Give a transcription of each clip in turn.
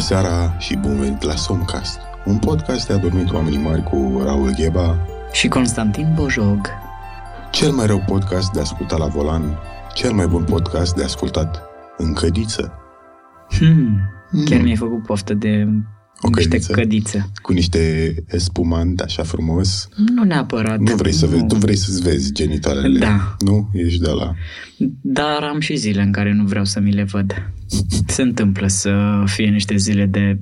seara și bun venit la Somcast, un podcast de adormit oamenii mari cu Raul Gheba și Constantin Bojog. Cel mai rău podcast de ascultat la volan, cel mai bun podcast de ascultat în cădiță. Hmm, chiar mm. mi-ai făcut poftă de o niște cădiță? cădițe. Cu niște spumant așa frumos. Nu neapărat. Nu vrei, să vezi, tu vrei să-ți vezi genitalele. Da. Nu? Ești de la... Dar am și zile în care nu vreau să mi le văd. Se întâmplă să fie niște zile de...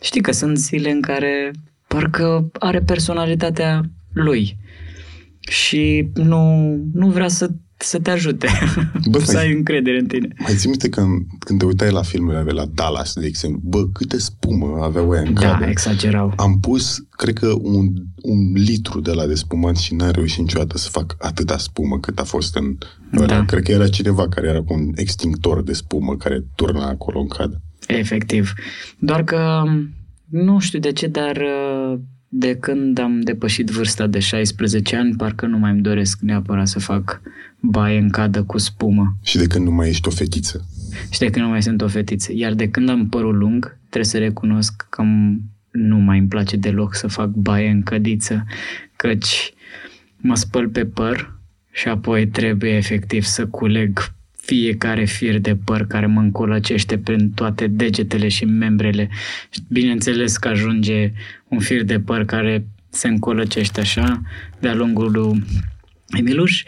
Știi că sunt zile în care parcă are personalitatea lui. Și nu, nu vrea să, să te ajute, Bă, să mai- ai încredere în tine. Mai ții minte când, când te uitai la filmele la Dallas, de exemplu, bă, câte spumă aveau ăia în Da, cadă. exagerau. Am pus, cred că, un, un litru de la de spumant și n-am reușit niciodată să fac atâta spumă cât a fost în ăla. Da. Cred că era cineva care era cu un extinctor de spumă care turna acolo în cadă. Efectiv. Doar că nu știu de ce, dar uh, de când am depășit vârsta de 16 ani, parcă nu mai îmi doresc neapărat să fac baie în cadă cu spumă. Și de când nu mai ești o fetiță. Și de când nu mai sunt o fetiță. Iar de când am părul lung, trebuie să recunosc că m- nu mai îmi place deloc să fac baie în cădiță, căci mă spăl pe păr și apoi trebuie efectiv să culeg fiecare fir de păr care mă încolăcește prin toate degetele și membrele. Bineînțeles că ajunge un fir de păr care se încolăcește așa de-a lungul lui Emiluș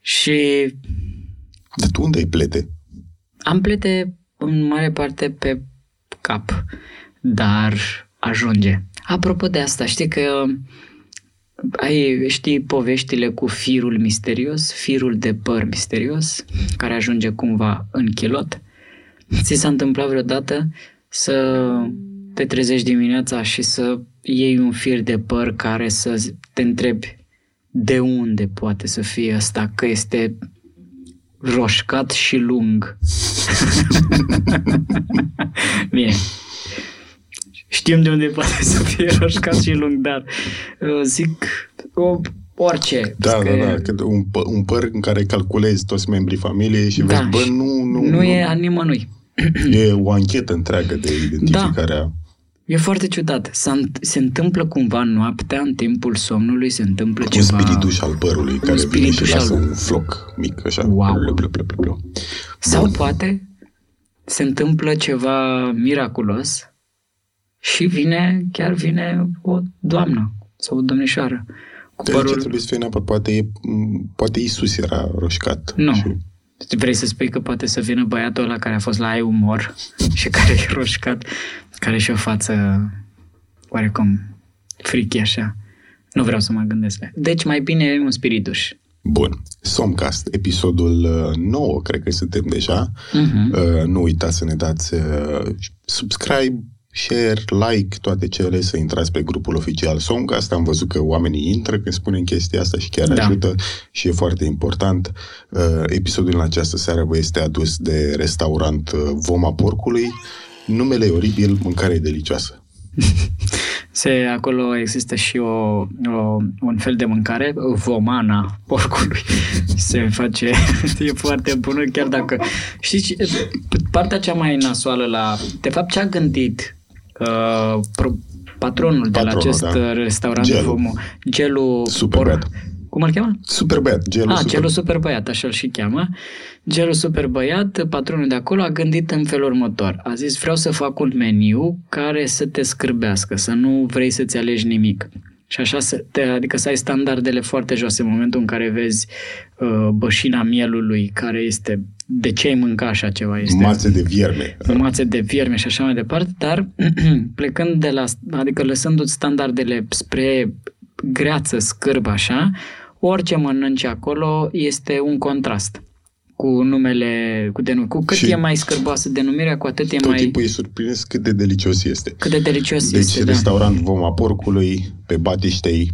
și Dar tu unde ai plete? am plete în mare parte pe cap, dar ajunge. Apropo de asta, știi că ai, știi poveștile cu firul misterios, firul de păr misterios, care ajunge cumva în chilot? Ți s-a întâmplat vreodată să te trezești dimineața și să iei un fir de păr care să te întrebi de unde poate să fie asta, că este roșcat și lung. Bine. Știm de unde poate să fie roșcat și lung, dar uh, zic o, orice. Da, Că da, da, că un, pă- un păr în care calculezi toți membrii familiei și vezi, Da, bă, și nu, nu, Nu e a nimănui. E o anchetă întreagă de identificare a... E foarte ciudat. S-a, se întâmplă cumva noaptea, în timpul somnului, se întâmplă Un ceva... spirituș al părului care vine și spirituș lasă al- un floc mic, așa. Wow. Blu, blu, blu, blu, blu. Sau Bun. poate se întâmplă ceva miraculos și vine, chiar vine o doamnă sau o domnișoară cu De ce părul... trebuie să fie neapărat? Poate, e, m, poate Isus era roșcat. Nu. Și, Vrei să spui că poate să vină băiatul ăla care a fost la ai umor și care e roșcat, care și o față oarecum frichi așa. Nu vreau să mă gândesc. la- Deci mai bine e un spirituș. Bun. Somcast, episodul uh, 9, cred că suntem deja. Mhm. Uh, nu uitați să ne dați uh, subscribe, share, like, toate cele, să intrați pe grupul oficial Somcast. Am văzut că oamenii intră când spunem chestia asta și chiar Da. ajută și e foarte important. Uh, episodul în această seară vă este adus de restaurant uh, Voma Porcului. Numele e oribil, mâncare e delicioasă. Se, acolo există și o, o, un fel de mâncare, vomana porcului. Se face, e foarte bună, chiar dacă... Știți, partea cea mai nasoală la... De fapt, ce a gândit uh, pro, patronul de la Patronul, acest da. restaurant Gelu. Vomo, Gelu Super Por- băiat. Cum îl cheamă? Super băiat, gelul Ah, super. Gelul Super Băiat, așa îl și cheamă. Gelul Super Băiat, patronul de acolo, a gândit în felul următor. A zis, vreau să fac un meniu care să te scârbească, să nu vrei să-ți alegi nimic. Și așa, să te, adică să ai standardele foarte joase în momentul în care vezi uh, bășina mielului, care este, de ce ai mânca așa ceva? Este Mațe de vierme. mațe de vierme și așa mai departe, dar plecând de la, adică lăsându-ți standardele spre greață, scârbă, așa, orice mănânci acolo este un contrast cu numele, cu, denum- cu cât Și- e mai scârboasă denumirea, cu atât e Tot mai... timpul e surprins cât de delicios este. Cât de delicios Deci este, da. restaurant Voma Porcului pe Batiștei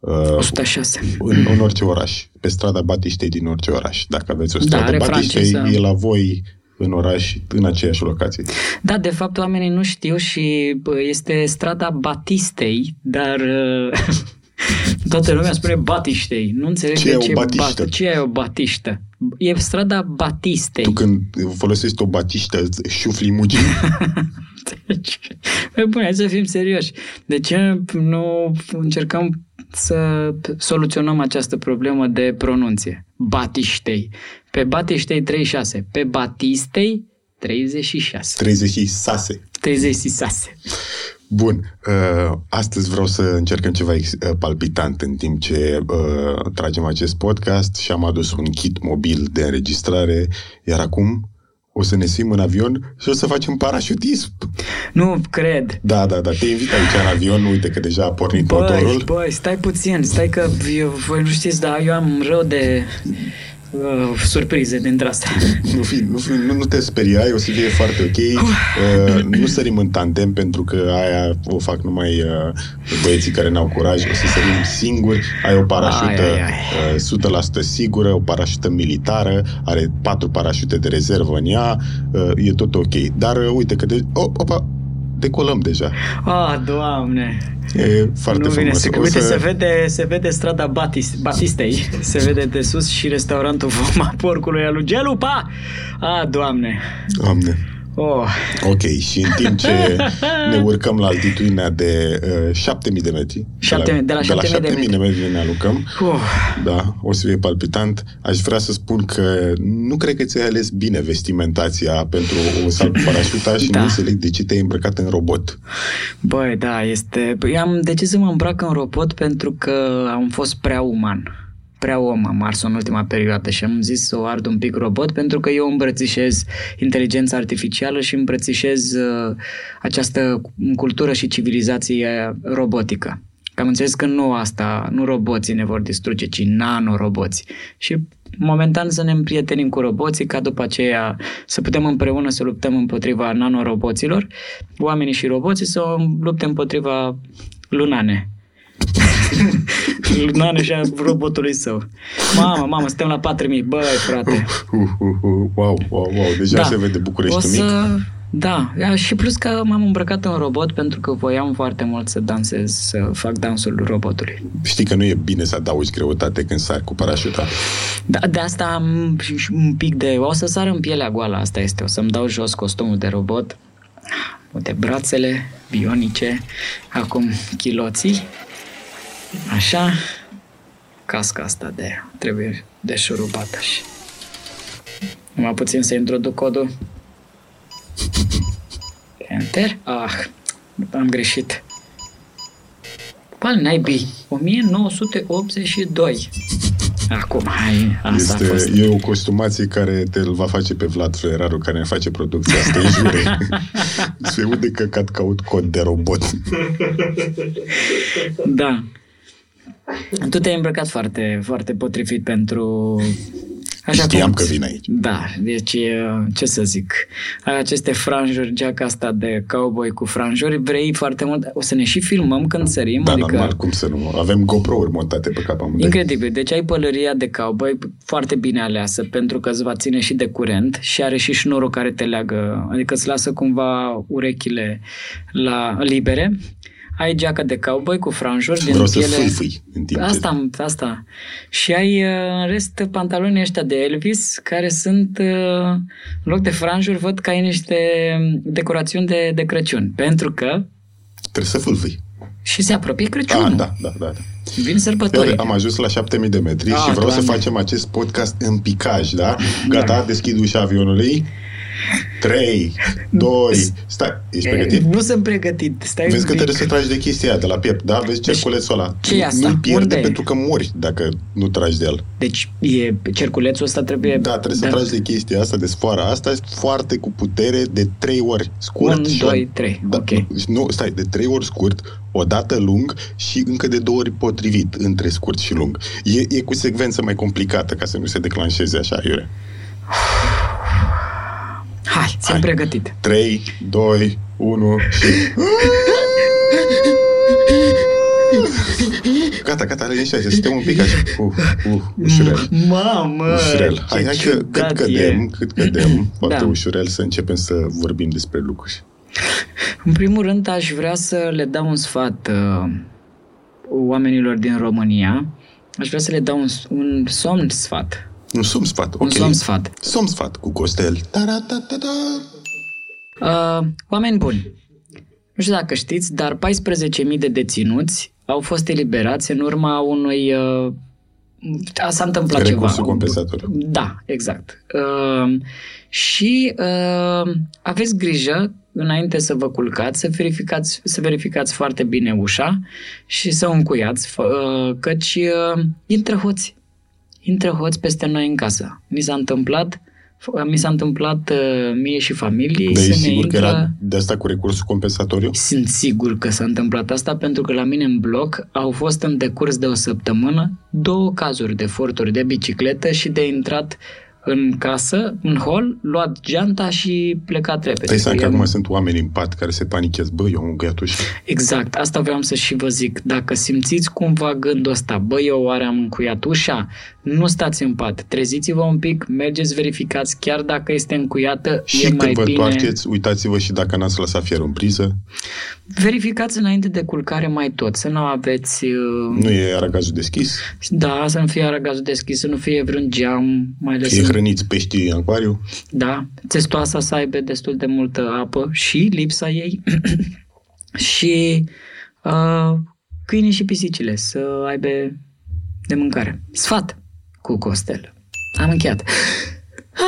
uh, 106. în, în orice oraș, pe strada Batiștei din orice oraș. Dacă aveți o Da, stradă are Batiștei, franciză. e la voi în oraș, în aceeași locație. Da, de fapt oamenii nu știu și bă, este strada Batistei, dar uh, toată lumea spune Batiștei. Nu înțeleg Ce de e o ce batiștă? Bat- ce e o Batiștă. E strada Batistei. Tu când folosești o batiștă, îți șufli mugi. Deci, pe bune, hai să fim serioși. De ce nu încercăm să soluționăm această problemă de pronunție? Batiștei. Pe Batiștei 36. Pe Batistei 36. 36. 36. Bun, uh, astăzi vreau să încercăm ceva uh, palpitant în timp ce uh, tragem acest podcast și am adus un kit mobil de înregistrare, iar acum o să ne sim în avion și o să facem parașutism. Nu cred. Da, da, da, te invit aici în avion, uite că deja a pornit băi, motorul. Băi, stai puțin, stai că eu, voi nu știți, dar eu am rău de uh, surprize dintre astea. Nu, fi, nu, fi, nu, nu te speriai, o să fie foarte ok. Uh, nu sărim în tandem pentru că aia o fac numai uh, băieții care n-au curaj. O să sărim singuri. Ai o parașută Ai, ai, ai. uh, 100% sigură, o parașută militară, are patru parașute de rezervă în ea, uh, e tot ok. Dar uh, uite că de... Oh, opa, decolăm deja. Ah, doamne! E foarte nu vine frumos. să, O uite, se vede, se vede strada Batis, Batistei, se vede de sus și restaurantul Voma Porcului al lui Gelupa. Ah, doamne! Doamne. Oh, Ok, și în timp ce ne urcăm la altitudinea de uh, 7000 de metri, Șapte- de la de la 7000 de 7000 de metri ne alucăm, uh, da, o să fie palpitant. Aș vrea să spun că nu cred că ți-ai ales bine vestimentația pentru o sal cu parașuta și Da. nu înțeleg de ce te-ai îmbrăcat în robot. băi, da, este... Eu am decis să mă îmbrac în robot pentru că am fost prea uman. Prea om am ars în ultima perioadă și am zis să o ard un pic robot pentru că eu îmbrățișez inteligența artificială și îmbrățișez uh, această cultură și civilizație robotică. Că am înțeles că nu asta, nu roboții ne vor distruge, ci nanoroboți. Și momentan să ne împrietenim cu roboții, ca după aceea să putem împreună să luptăm împotriva nanoroboților, oamenii și roboții să lupte împotriva lunane. Lunane și a robotului său. Mamă, mamă, suntem la 4000, băi, frate. Uh, uh, uh, wow, wow, wow, deja Da. se vede București o mic. să... Da, ia, și plus că m-am îmbrăcat în robot pentru că voiam foarte mult să dansez, să fac dansul robotului. Știi că nu e bine să adaugi greutate când sari cu parașuta. Da, de asta am și- și un pic de... O să sar în pielea goală, asta este. O să-mi dau jos costumul de robot. Uite, brațele bionice. Acum chiloții. Așa. Casca asta de... Trebuie de șurubată și... Numai puțin să introduc codul. Enter. Ah, am greșit. Pal naibii. 1982. Acum, hai, asta a Este, fost. e o costumație care te va face pe Vlad Fleraru, care ne face producția asta, îi jure. Se ude căcat caut cod de robot. Da. Tu te-ai îmbrăcat foarte, foarte potrivit pentru... Așa Știam cum- că vin aici. Da, deci e, ce să zic, ai aceste franjuri, geaca asta de cowboy cu franjuri, vrei foarte mult, o să ne și filmăm când sărim, Da, adică... normal, cum să nu. Avem GoPro-uri montate pe cap amândoi. Incredibil. Deci ai pălăria de cowboy foarte bine aleasă pentru că îți va ține și de curent și are și șnurul care te leagă, adică îți lasă cumva urechile la libere. Ai geaca de cowboy cu franjuri din Vreau să piele... fâi în timp ce... Asta, asta. Și ai uh, în rest pantaloni ăștia de Elvis care sunt uh, în loc de franjuri văd că ai niște decorațiuni de, de Crăciun. Pentru că Trebuie să fâlfâi. și se apropie Crăciunul. Ah, da, da, da. da. Vin sărbătorii. Iar am ajuns la 7000 de metri Ah, și vreau să Doamne. facem acest podcast în picaj, da? Gata, deschid ușa avionului. 3, 2, stai, ești pregătit? Nu sunt pregătit. Stai Vezi un că pic. trebuie să tragi de chestia aia de la piept, da? Vezi cerculețul ăla. ce e asta? Nu-l pierde Unde e? pentru că mori dacă nu tragi de el. Deci e, cerculețul ăsta trebuie... Da, trebuie să tragi de chestia asta, de sfoara asta, foarte cu putere, de trei ori scurt. 1, și 2, 3. Da, Ok. Nu, stai, de trei ori scurt, o dată lung și încă de două ori potrivit între scurt și lung. E, e cu secvență mai complicată ca să nu se declanșeze așa, Iure. Hai, sunt Hai. pregătit. 3, 2, 1 și... Gata, gata, liniștește, suntem un pic așa. Uh, uh, ușurel. Mamă! Ușurel. Hai, ce hai că cât ciudat cădem, e. cât cădem, foarte Da. ușurel să începem să vorbim despre lucruri. În primul rând, aș vrea să le dau un sfat uh, oamenilor din România. Aș vrea să le dau un, un somn sfat. Un somn sfat, ok. Un somn sfat. Somn sfat cu Costel. Ta-ra-ta-ta-ta. Uh, oameni buni, nu știu dacă știți, dar 14.000 de deținuți au fost eliberați în urma unui... Uh, s-a întâmplat Recursul ceva. compensatoriu. Da, exact. Uh, și uh, aveți grijă înainte să vă culcați, să verificați, să verificați foarte bine ușa și să o încuiați, uh, căci uh, intră hoți. Intră hoți peste noi în casă. Mi s-a întâmplat mi s-a întâmplat uh, mie și familiei Dar să e ne sigur că intră... era de asta cu recursul compensatoriu? Sunt sigur că s-a întâmplat asta pentru că la mine în bloc au fost în decurs de o săptămână două cazuri de furturi de bicicletă și de intrat în casă, în hol, luat geanta și plecat repede. Dai seama că Eu- acum sunt oameni în pat care se panichează. Bă, eu am încheiat ușa. Exact, asta vreau să și vă zic. Dacă simțiți cumva gândul ăsta, bă, eu oare am încuiat ușa, nu stați în pat, treziți-vă un pic, mergeți, verificați, chiar dacă este încuiată, Și e când mai vă bine... întoarceți, uitați-vă și dacă n-ați lăsat fierul în priză. Verificați înainte de culcare mai tot, să nu aveți... Uh, Nu e aragazul deschis. Da, să nu fie aragazul deschis, să nu fie vreun geam, mai ales... Fie în- hrăniți peștii în acvariu. Da, testoasa să aibă destul de multă apă și lipsa ei și uh, câinii și pisicile să aibă de mâncare. Sfat cu Costel. Am încheiat. Ah!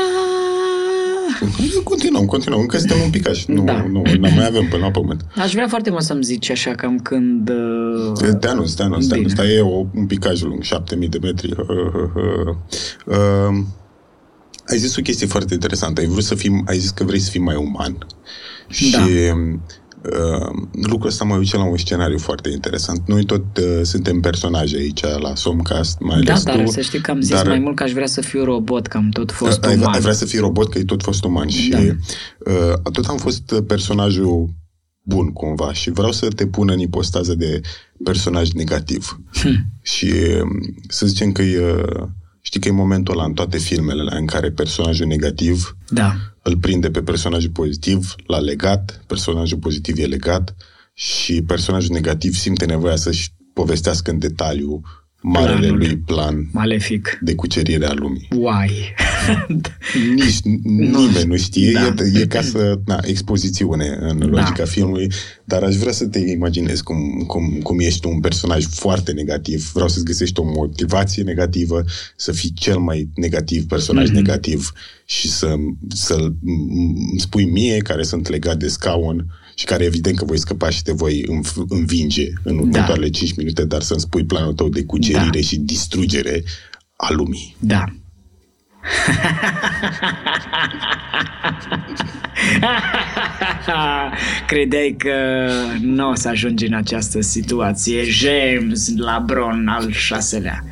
Continuăm, continuăm. Încă suntem un pic așa. Nu, Da. nu, nu mai avem până la pământ. Aș vrea foarte mult să-mi zici așa cam când... Uh, Te anunț, te anunț, te Bine. anunț. Dar e o, un picaj lung, 7000 de metri. Uh, uh, uh. Uh, ai zis o chestie foarte interesantă. Ai vrut să fim, ai zis că vrei să fii mai uman. Și Da. uh, lucrul ăsta mă duce la un scenariu foarte interesant. Noi tot uh, suntem personaje aici la Somcast, mai da, ales dar tu. să știi că am zis dar- mai mult că aș vrea să fiu robot, că am tot fost ai, uman. ai vrea să fii robot, că ai tot fost uman. Și Da. uh, tot am fost uh, personajul bun, cumva. Și vreau să te pun în ipostază de personaj negativ. Hm. Și um, să zicem că e, uh, știi că e momentul ăla în toate filmele alea în care personajul negativ Da, îl prinde pe personajul pozitiv, l-a legat, personajul pozitiv e legat și personajul negativ simte nevoia să-și povestească în detaliu marele Planul. lui plan malefic. de cucerire a lumii. Why? Nici nimeni nu știe, Da. e, e ca să, na, expozițiune în Da. logica filmului, dar aș vrea să te imaginezi cum, cum, cum ești un personaj foarte negativ, vreau să-ți găsești o motivație negativă, să fii cel mai negativ personaj Mhm. negativ și să, să-l îmi spui mie, care sunt legat de scaun și care evident că voi scăpa și te voi înf- învinge în următoarele 5 minute, dar să-mi spui planul tău de cucerire Da. și distrugere a lumii. Da. Credeai că nu o să ajungi în această situație. James Labron al șaselea.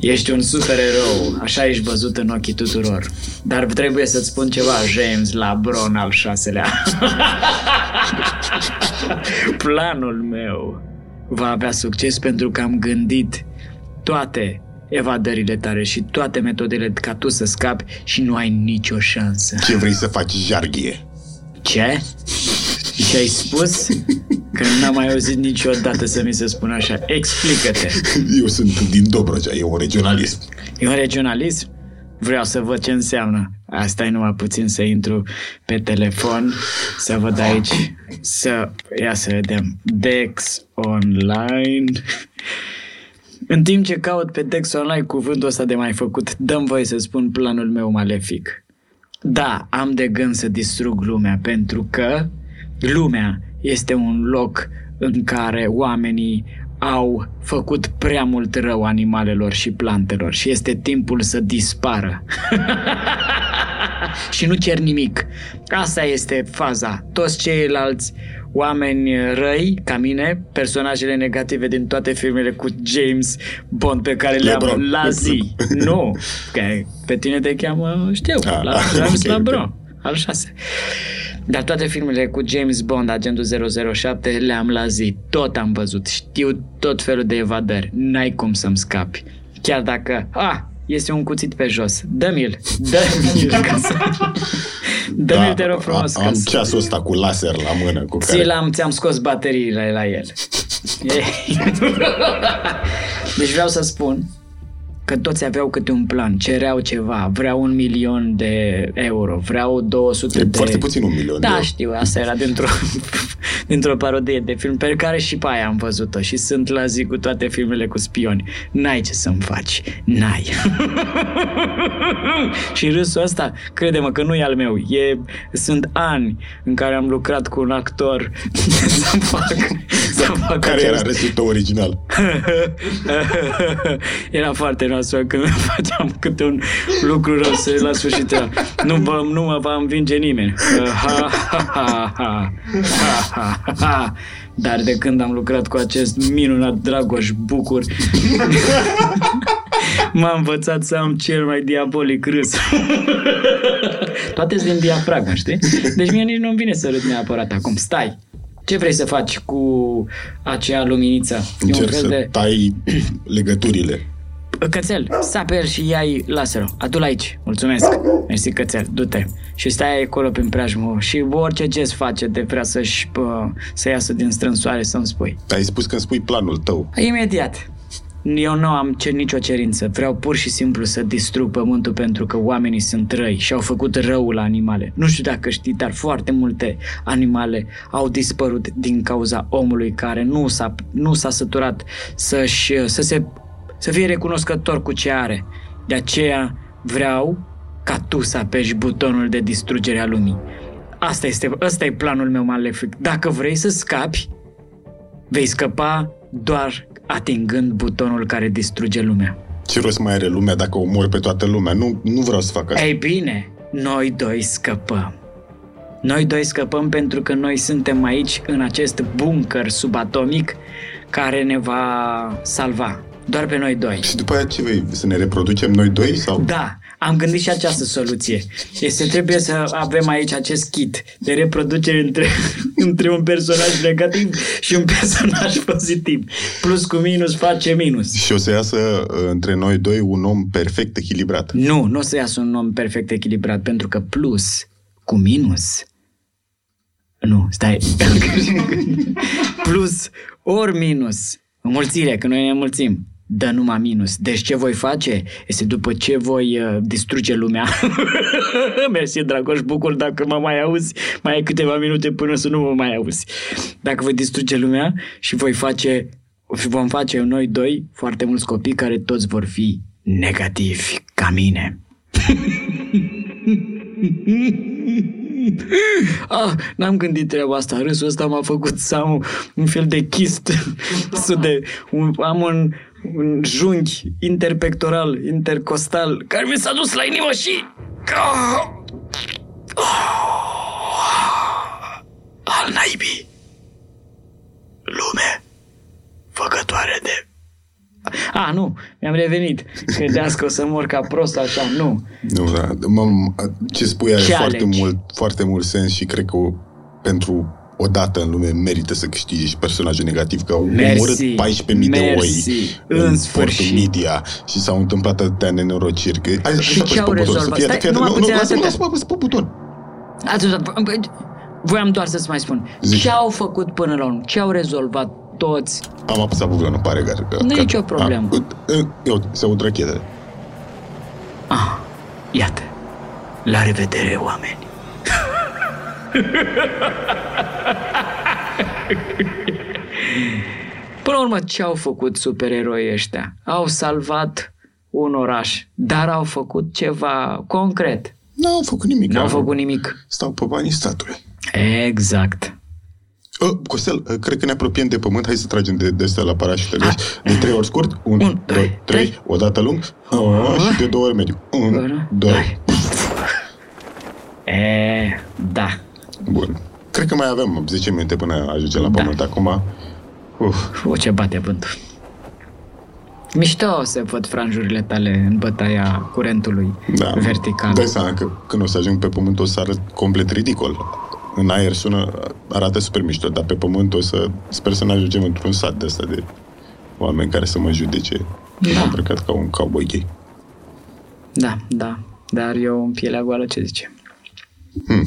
Ești un supererou, așa ești văzut în ochii tuturor. Dar trebuie să-ți spun ceva, James Labron al șaselea. Planul meu va avea succes pentru că am gândit toate evadările tale și toate metodele ca tu să scapi și nu ai nicio șansă. Ce vrei să faci, jarghie? Ce? Și ai spus că n-am mai auzit niciodată să mi se spună așa. Explică-te. Eu sunt din Dobrogea, e un regionalism. E un regionalism? Vreau să văd ce înseamnă. Asta e numai puțin să intru pe telefon, să văd aici, să... Ia să vedem. Dex Online. În timp ce caut pe Dex Online cuvântul ăsta de mai făcut, dăm voie să spun planul meu malefic. Da, am de gând să distrug lumea pentru că lumea este un loc în care oamenii au făcut prea mult rău animalelor și plantelor și este timpul să dispară. și nu cer nimic. Asta este faza. Toți ceilalți oameni răi, ca mine, personajele negative din toate filmele cu James Bond pe care le-am Lebron. la zi. nu, că pe tine te cheamă, știu, Ah, la ah, James ok, Lebron, al șase. Dar toate filmele cu James Bond, agentul 007, le-am la zi. Tot am văzut. Știu tot felul de evadări. N-ai cum să-mi scapi. Chiar dacă... Ah, este un cuțit pe jos. Dă-mi-l. Dă-mi-l ca să... Dă-mi-l, te rog frumos. Da, a- ca Am să- ceasul ăsta cu laser la mână cu Ți care... l-am, ți-am scos bateriile la el. E- deci vreau să spun că toți aveau câte un plan, cereau ceva, vreau un milion de euro, vreau 200 E de... foarte puțin un milion de Da, euro. știu, asta era dintr-o, dintr-o parodie de film pe care și pe aia am văzut-o și sunt la zi cu toate filmele cu spioni. N-ai ce să-mi faci, n-ai. și râsul ăsta, crede-mă că nu e al meu, e, sunt ani în care am lucrat cu un actor să fac, să fac Care era acest- restul tău original? era foarte nasol când făceam câte un lucru rău să la sfârșit era, nu, vă, nu mă va învinge nimeni. Ha, ha, ha, ha, ha, ha, ha. Dar de când am lucrat cu acest minunat Dragoș Bucur, m-a învățat să am cel mai diabolic râs. Toate sunt din diafragmă, știi? Deci mie nici nu-mi vine să râd neapărat acum. Stai! Ce vrei să faci cu acea luminiță? E un Încerc fel să de... tai legăturile. Cățel, sape el și ia-i laserul. Adu-l aici. Mulțumesc. Mersi, cățel. Du-te. Și stai acolo prin preajmă și orice gest face de vrea să-și, pă, să iasă din strânsoare să-mi spui. Ai spus că îmi spui planul tău. Imediat. Eu nu am ce, nicio cerință. Vreau pur și simplu să distrug pământul pentru că oamenii sunt răi și au făcut rău la animale. Nu știu dacă știi, dar foarte multe animale au dispărut din cauza omului care nu s-a, nu s-a săturat să-și, să, se, să fie recunoscător cu ce are. De aceea vreau ca tu să apeși butonul de distrugere a lumii. Asta este, ăsta e planul meu malefic. Dacă vrei să scapi, vei scăpa doar atingând butonul care distruge lumea. Ce rost mai are lumea dacă omori pe toată lumea? Nu, nu vreau să fac asta. Ei bine, noi doi scăpăm. Noi doi scăpăm pentru că noi suntem aici în acest bunker subatomic care ne va salva. Doar pe noi doi. Și după aia ce vei? Să ne reproducem noi doi? Sau? Da, am gândit și această soluție. Este trebuie să avem aici acest kit de reproducere între, între un personaj negativ și un personaj pozitiv. Plus cu minus face minus. Și o să iasă uh, între noi doi un om perfect echilibrat. Nu, nu o să iasă un om perfect echilibrat, pentru că plus cu minus... Nu, stai. plus ori minus, înmulțire, că noi ne înmulțim, dă numai minus. Deci ce voi face este după ce voi uh, distruge lumea. Mersi, Dragoș Bucur, dacă mă mai auzi, mai ai câteva minute până să nu mă mai auzi. Dacă voi distruge lumea și voi face și vom face noi doi foarte mulți copii care toți vor fi negativi ca mine. Ah, n-am gândit treaba asta. Râsul ăsta m-a făcut să am un fel de chist. Să de, un, am un, un junghi interpectoral, intercostal, care mi s-a dus la inimă și... Ah! Ah! Al naibii. Lume făcătoare de... A, nu, mi-am revenit. Credeați că o să mor ca prost așa, nu. Nu, da. Mă, ce spui are Ce foarte alegi? mult, foarte mult sens și cred că o, pentru o dată în lume merită să câștige și personajul negativ, că au Mersi, omorât 14.000 de oi mersi, în în sfârșit. sportul media și s-au întâmplat atâtea nenorociri. Că, hai, hai Și să apăs ce au pe buton, rezolvat? să fie- Stai, fie- numai nu, nu, puțin lasă-mă, atâta. lasă-mă apăs pe buton. Atunci, voiam doar să-ți mai spun. Zici. Ce au făcut până la urmă? Ce au rezolvat toți? Am apăsat butonul, pare că... că Nu e că- nicio problemă. A, uh, Eu, se aud rachetele. Ah, iată. La revedere, oameni. Până la urmă, ce au făcut supereroii ăștia? Au salvat un oraș, dar au făcut ceva concret. N-au făcut nimic. Nu au Au- făcut nimic. Stau pe banii statului. Exact. Uh, Costel, uh, cred că ne apropiem de pământ. Hai să tragem de, de astea la parașute. Deci, de trei ori scurt. Un, Un, doi, doi, trei. trei. O dată lung. Uh, și de două ori mediu. Un, Unu, doi. doi. E, da. Bun. Cred că mai avem 10 minute până ajungem la Da. pământ. Acum, uf, O, ce bate vântul. Mișto să văd franjurile tale în bătaia curentului da. vertical. Dai seama că când o să ajung pe pământ o să arăt complet ridicol. În aer sună, arată super mișto, dar pe pământ o să sper să ne ajungem într-un sat de ăsta de oameni care să mă judece. Da. Am îmbrăcat ca un cowboy gay. Da, da. Dar eu în pielea goală ce zice? Uh,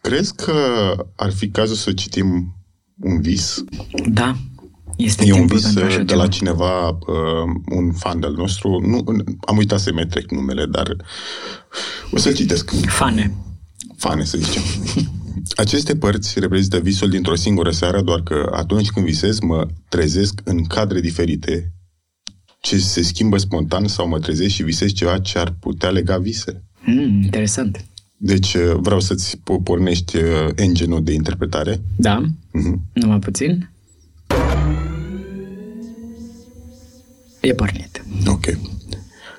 crezi că ar fi cazul să citim un vis? Da. Este e un timpul vis pentru așa de ceva. la cineva, uh, un fan al nostru. Nu, am uitat să-i mai trec numele, dar o să-l citesc. Fane. Fane, să zicem. Aceste părți reprezintă visul dintr-o singură seară, doar că atunci când visez, mă trezesc în cadre diferite, ce se schimbă spontan sau mă trezesc și visez ceva ce ar putea lega vise. Mm, interesant. Deci uh, vreau să-ți po- pornești uh, engine de interpretare. Da? Mhm. Numai puțin. E pornit. Ok.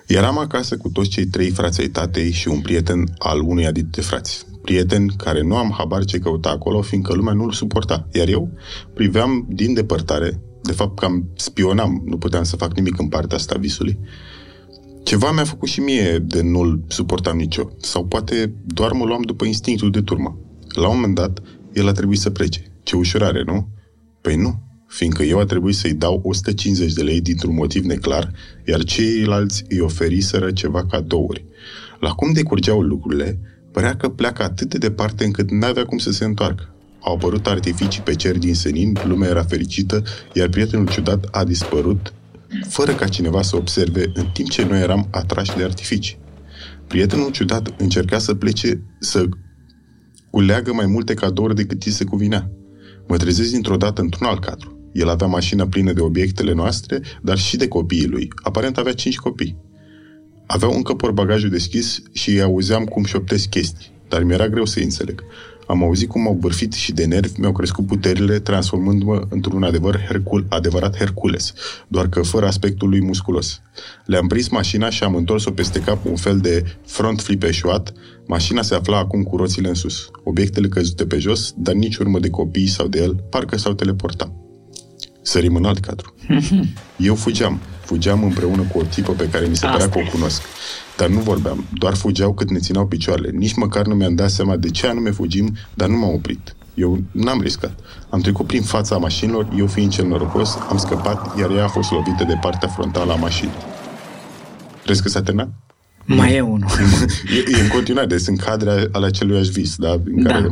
Eram acasă cu toți cei trei frați ai tatei și un prieten al unuia dintre frați. Prieten care nu am habar ce căuta acolo, fiindcă lumea nu-l suporta. Iar eu priveam din depărtare, de fapt cam spionam, nu puteam să fac nimic în partea asta a visului. Ceva mi-a făcut și mie de nu-l suportam nicio. Sau poate doar mă luam după instinctul de turmă. La un moment dat, el a trebuit să plece. Ce ușurare, nu? Păi nu, fiindcă eu a trebuit să-i dau 150 de lei dintr-un motiv neclar, iar ceilalți îi oferiseră ceva cadouri. La cum decurgeau lucrurile, părea că pleacă atât de departe încât n-avea cum să se întoarcă. Au apărut artificii pe cer din senin, lumea era fericită, iar prietenul ciudat a dispărut fără ca cineva să observe, în timp ce noi eram atrași de artificii. Prietenul ciudat încerca să plece, să culeagă mai multe cadouri decât îi se cuvinea. Mă trezesc dintr-o dată într-un alt cadru. El avea mașina plină de obiectele noastre, dar și de copiii lui. Aparent avea cinci copii. Aveau încă portbagajul deschis și îi auzeam cum șoptesc chestii, dar mi-era greu să înțeleg. Am auzit cum m-au bârfit și de nervi mi-au crescut puterile, transformându-mă într-un adevăr Hercul, adevărat Hercules, doar că fără aspectul lui musculos. Le-am prins mașina și am întors-o peste cap un fel de front flip eșuat. Mașina se afla acum cu roțile în sus, obiectele căzute pe jos, dar nici urmă de copii sau de el, parcă s-au teleportat. Sărim în alt cadru. Eu fugeam. Fugeam împreună cu o tipă pe care mi se părea Asta că o cunosc. Dar nu vorbeam. Doar fugeau cât ne țineau picioarele. Nici măcar nu mi-am dat seama de ce anume fugim, dar nu m-am oprit. Eu n-am riscat. Am trecut prin fața mașinilor, eu fiind cel norocos, am scăpat, iar ea a fost lovită de partea frontală a mașinii. Crezi că s-a terminat? Mai e unul. E, e în continuare, sunt cadre ale aceluiași vis, da? În Da.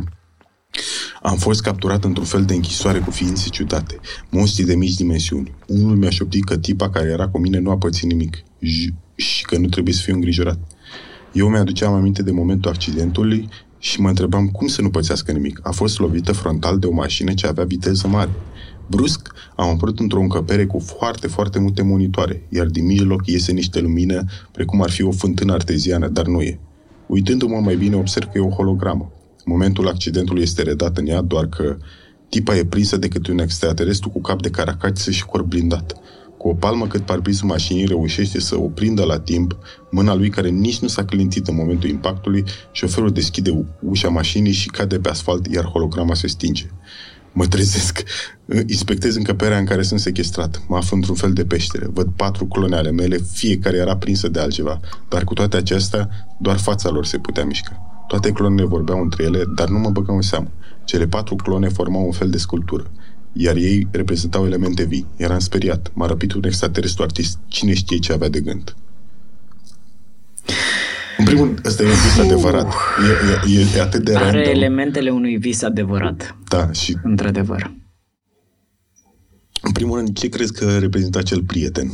Care am fost capturat într-un fel de închisoare cu ființe ciudate, monstri de mici dimensiuni. Unul mi-a șoptit că tipa care era cu mine nu a pățit nimic J- și că nu trebuie să fiu îngrijorat. Eu mi-aduceam aminte de momentul accidentului și mă întrebam cum să nu pățească nimic. A fost lovită frontal de o mașină ce avea viteză mare. Brusc am apărut într-o încăpere cu foarte, foarte multe monitoare, iar din mijloc iese niște lumină, precum ar fi o fântână arteziană, dar nu e. Uitându-mă mai bine, observ că e o hologramă. Momentul accidentului este redat în ea, doar că tipa e prinsă de către un extraterestru cu cap de caracață și corp blindat. Cu o palmă cât parbrizul mașinii reușește să o prindă la timp, mâna lui care nici nu s-a clintit în momentul impactului, șoferul deschide u- ușa mașinii și cade pe asfalt, iar holograma se stinge. Mă trezesc, inspectez încăperea în care sunt sequestrat. Mă aflu într-un fel de peștere. Văd patru clone ale mele, fiecare era prinsă de altceva. Dar cu toate acestea, doar fața lor se putea mișca. Toate clonele vorbeau între ele, dar nu mă băgam în seamă. Cele patru clone formau un fel de sculptură. Iar ei reprezentau elemente vii. Eram speriat. M-a răpit un extraterestru artist. Cine știe ce avea de gând? În primul rând, ăsta e un vis adevărat. E, e, e atât de Are random. elementele unui vis adevărat, Da, și într-adevăr. în primul rând, ce crezi că reprezintă acel prieten?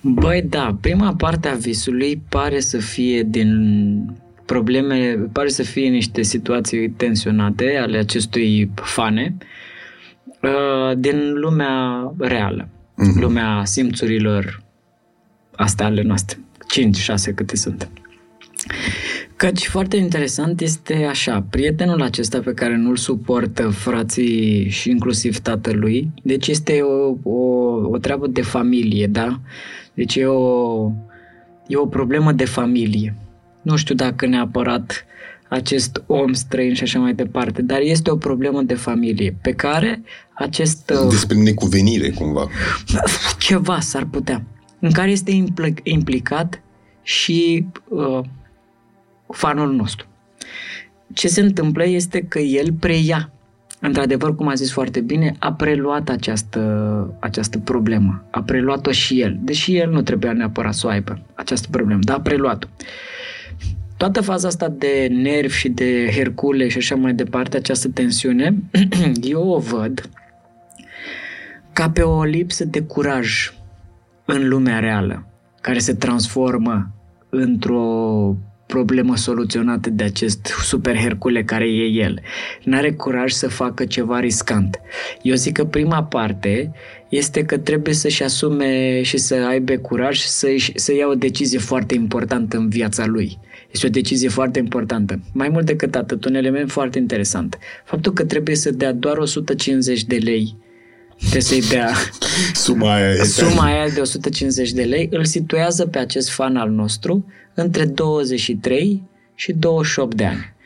Băi, da, prima parte a visului pare să fie din probleme, pare să fie niște situații tensionate ale acestui fane uh, din lumea reală, Mhm. lumea simțurilor astea ale noastre. 5-6 câte sunt. Căci foarte interesant este așa, prietenul acesta pe care nu-l suportă frații și inclusiv tatălui, deci este o, o, o treabă de familie, da? Deci e o, e o problemă de familie. Nu știu dacă neapărat acest om străin și așa mai departe, dar este o problemă de familie pe care acest uh, Despre necuvenire, cumva. ceva s-ar putea, în care este impl- implicat și uh, fanul nostru. Ce se întâmplă este că el preia, într-adevăr, cum a zis foarte bine, a preluat această, această problemă. A preluat-o și el, deși el nu trebuia neapărat să o aibă această problemă, dar a preluat-o. Toată faza asta de nervi și de Hercule și așa mai departe, această tensiune, eu o văd ca pe o lipsă de curaj în lumea reală, care se transformă într-o problemă soluționată de acest super Hercule care e el. N-are curaj să facă ceva riscant. Eu zic că prima parte este că trebuie să-și asume și să aibă curaj să, să ia o decizie foarte importantă în viața lui. Este o decizie foarte importantă. Mai mult decât atât, un element foarte interesant. Faptul că trebuie să dea doar 150 de lei trebuie să-i dea suma aia, suma aia de 150 de lei, îl situează pe acest fan al nostru între 23 și 28 de ani.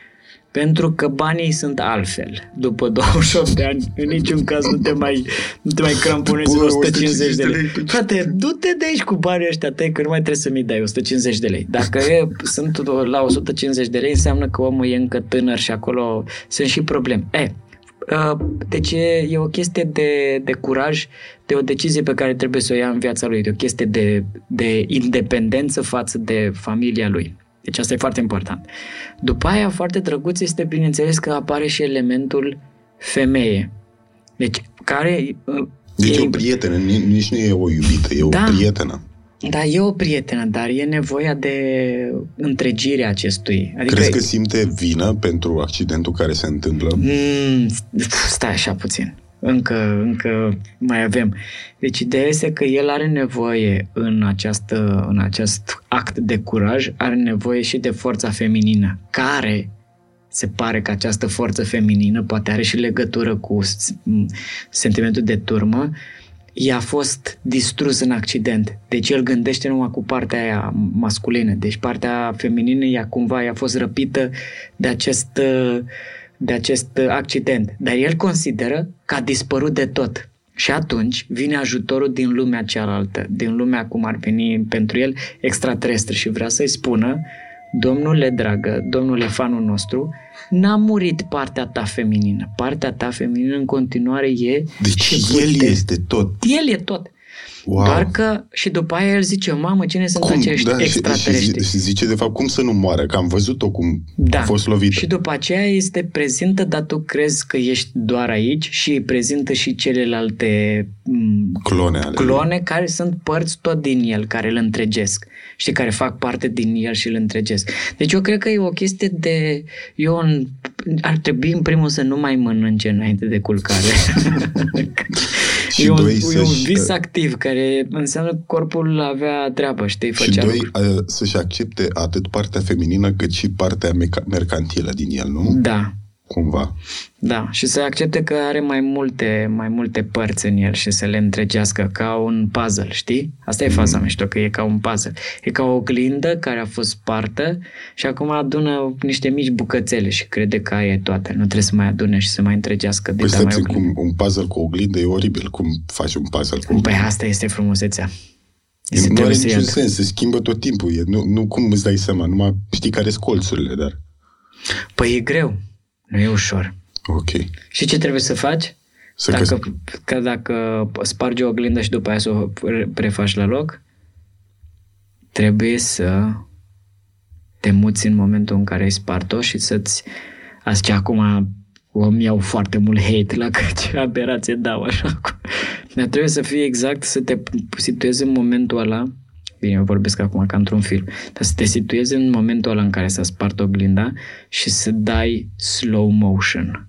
Pentru că banii sunt altfel. După 28 de ani, în niciun caz nu te mai, nu te mai cramponezi 150 de lei. lei. Frate, du-te de aici cu banii ăștia tăi, că nu mai trebuie să mi dai 150 de lei. Dacă e, sunt la 150 de lei, înseamnă că omul e încă tânăr și acolo sunt și probleme. E, deci e, e o chestie de, de curaj, de o decizie pe care trebuie să o ia în viața lui, de o chestie de, de independență față de familia lui. Deci asta e foarte important. După aia, foarte drăguț este, bineînțeles, că apare și elementul femeie. Deci, care... Deci e o prietenă, nici nu e o iubită, e da, o prietenă. Da, e o prietenă, dar e nevoia de întregire acestui. Adică Crezi că simte vină pentru accidentul care se întâmplă? Mm, stai așa puțin. Încă, încă mai avem. Deci ideea este că el are nevoie în, această, în acest act de curaj, are nevoie și de forța feminină, care se pare că această forță feminină poate are și legătură cu sentimentul de turmă, i-a fost distrus în accident. Deci el gândește numai cu partea aia masculină. Deci partea feminină ea cumva i-a fost răpită de acest, de acest accident. Dar el consideră că a dispărut de tot. Și atunci vine ajutorul din lumea cealaltă, din lumea cum ar veni pentru el extraterestră și vrea să-i spună Domnule dragă, domnule fanul nostru, n-a murit partea ta feminină. Partea ta feminină în continuare e... Deci el este tot. El e tot. Wow. Doar că și după aia el zice, mamă, cine sunt cum? acești da, extraterestri? Și, și zice, de fapt, cum să nu moară? Că am văzut-o cum da. a fost lovită. Și după aceea este prezintă, dar tu crezi că ești doar aici și prezintă și celelalte clone, ale clone care sunt părți tot din el, care îl întregesc. Știi, care fac parte din el și îl întregesc. Deci eu cred că e o chestie de... Eu în, ar trebui în primul să nu mai mănânce înainte de culcare. și e, un, e un vis activ care înseamnă că corpul avea treabă, știi? Făcea și doi, lucruri. să-și accepte atât partea feminină cât și partea meca- mercantilă din el, nu? Da, cumva. Da, și să accepte că are mai multe, mai multe părți în el și să le întregească ca un puzzle, știi? Asta e faza mm. mișto, că e ca un puzzle. E ca o oglindă care a fost spartă și acum adună niște mici bucățele și crede că aia e toată. Nu trebuie să mai adune și să mai întregească de păi mai cum un puzzle cu oglindă e oribil. Cum faci un puzzle cu oglindă? Păi asta este frumusețea. Este nu are niciun sens, se schimbă tot timpul. E, nu, nu cum îți dai seama, numai știi care sunt colțurile, dar... Păi e greu. Nu e ușor. Ok. Și ce trebuie să faci? Să dacă, că dacă spargi o oglindă și după aia să o prefaci la loc, trebuie să te muți în momentul în care ai spart-o și să-ți... Asta acum îmi iau foarte mult hate la că ce aberație dau așa. Dar trebuie să fie exact, să te situezi în momentul ăla Bine, eu vorbesc acum ca într-un film. Dar să te situezi în momentul ăla în care s-a spart oglinda și să dai slow motion.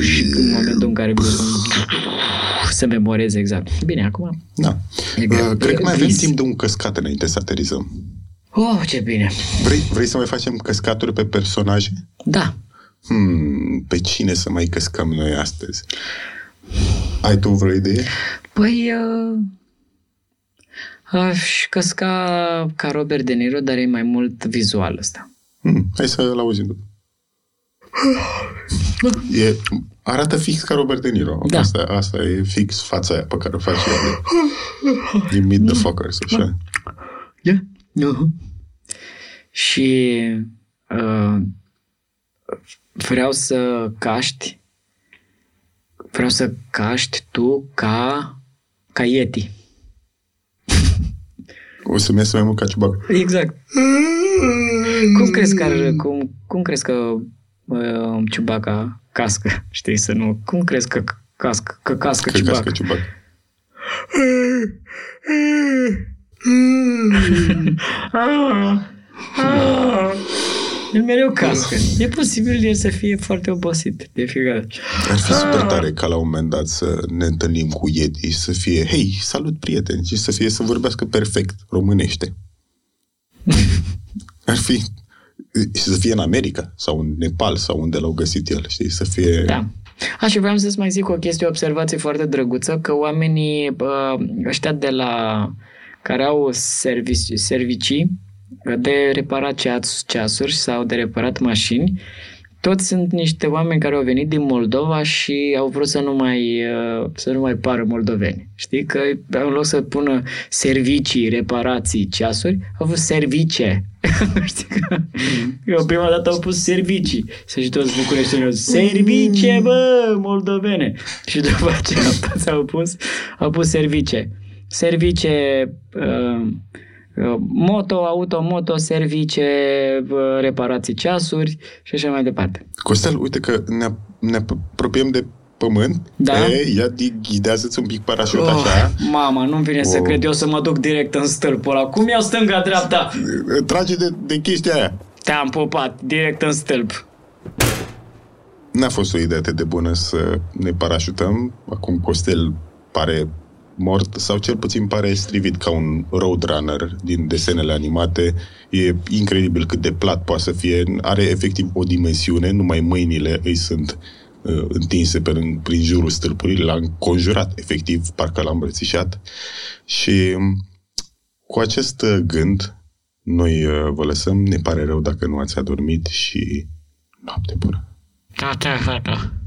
și în momentul în care să memorezi exact. Bine, acum... Da. Uh, cred că mai avem timp de un căscat înainte să aterizăm. Oh, ce bine! Vrei, vrei să mai facem căscaturi pe personaje? Da. Hmm, pe cine să mai căscăm noi astăzi? Ai tu vreo idee? Păi, uh, Aș căsca ca Robert De Niro, dar e mai mult vizual ăsta. Hmm, hai să-l auzim după. E, arată fix ca Robert De Niro. Da. Asta, asta e fix fața aia pe care o faci el. Din Meet the Fuckers, așa. Yeah. Uh-huh. Și uh, vreau să caști vreau să caști tu ca ca Yeti. O să-mi iasă mai mult ca Ciubac. Exact. cum crezi că, cum, cum crezi că uh, Ciubaca cască, știi, să nu... Cum crezi că, cască, că cască Că ciubac. cască ciubac. El mereu cască. E posibil el să fie foarte obosit de fiecare dată. Ar fi super tare ca la un moment dat să ne întâlnim cu Yeti și să fie, hei, salut prieteni, și să fie să vorbească perfect românește. Ar fi și să fie în America sau în Nepal sau unde l-au găsit el, știi, să fie... Da. A, și vreau să-ți mai zic o chestie, o observație foarte drăguță, că oamenii bă, ăștia de la care au servici, servicii de reparat ceas, ceasuri sau de reparat mașini, toți sunt niște oameni care au venit din Moldova și au vrut să nu mai, uh, să nu mai pară moldoveni. Știi? Că în loc să pună servicii, reparații, ceasuri, au avut service. Știi că eu prima dată au pus servicii. Să și toți bucureștenii au zis, service, bă, moldovene. Și după aceea toți au pus, au pus service. Service, uh, uh, moto, automoto, service, uh, reparații ceasuri și așa mai departe. Costel, uite că ne, ne apropiem de pământ. Da. E, ia ghidează-ți un pic parașut așa. mama, nu-mi vine să Oh. cred eu să mă duc direct în stâlpul ăla. Cum iau stânga-dreapta? Trage de, de chestia aia. Te-am pupat, direct în stâlp. N-a fost o idee atât de bună să ne parașutăm. Acum Costel pare mort sau cel puțin pare strivit ca un roadrunner din desenele animate. E incredibil cât de plat poate să fie. Are efectiv o dimensiune, numai mâinile îi sunt uh, întinse pe, prin jurul stâlpului. L-a înconjurat efectiv, parcă l-a îmbrățișat. Și um, cu acest uh, gând, noi uh, vă lăsăm. Ne pare rău dacă nu ați adormit și noapte bună. Da, da, da.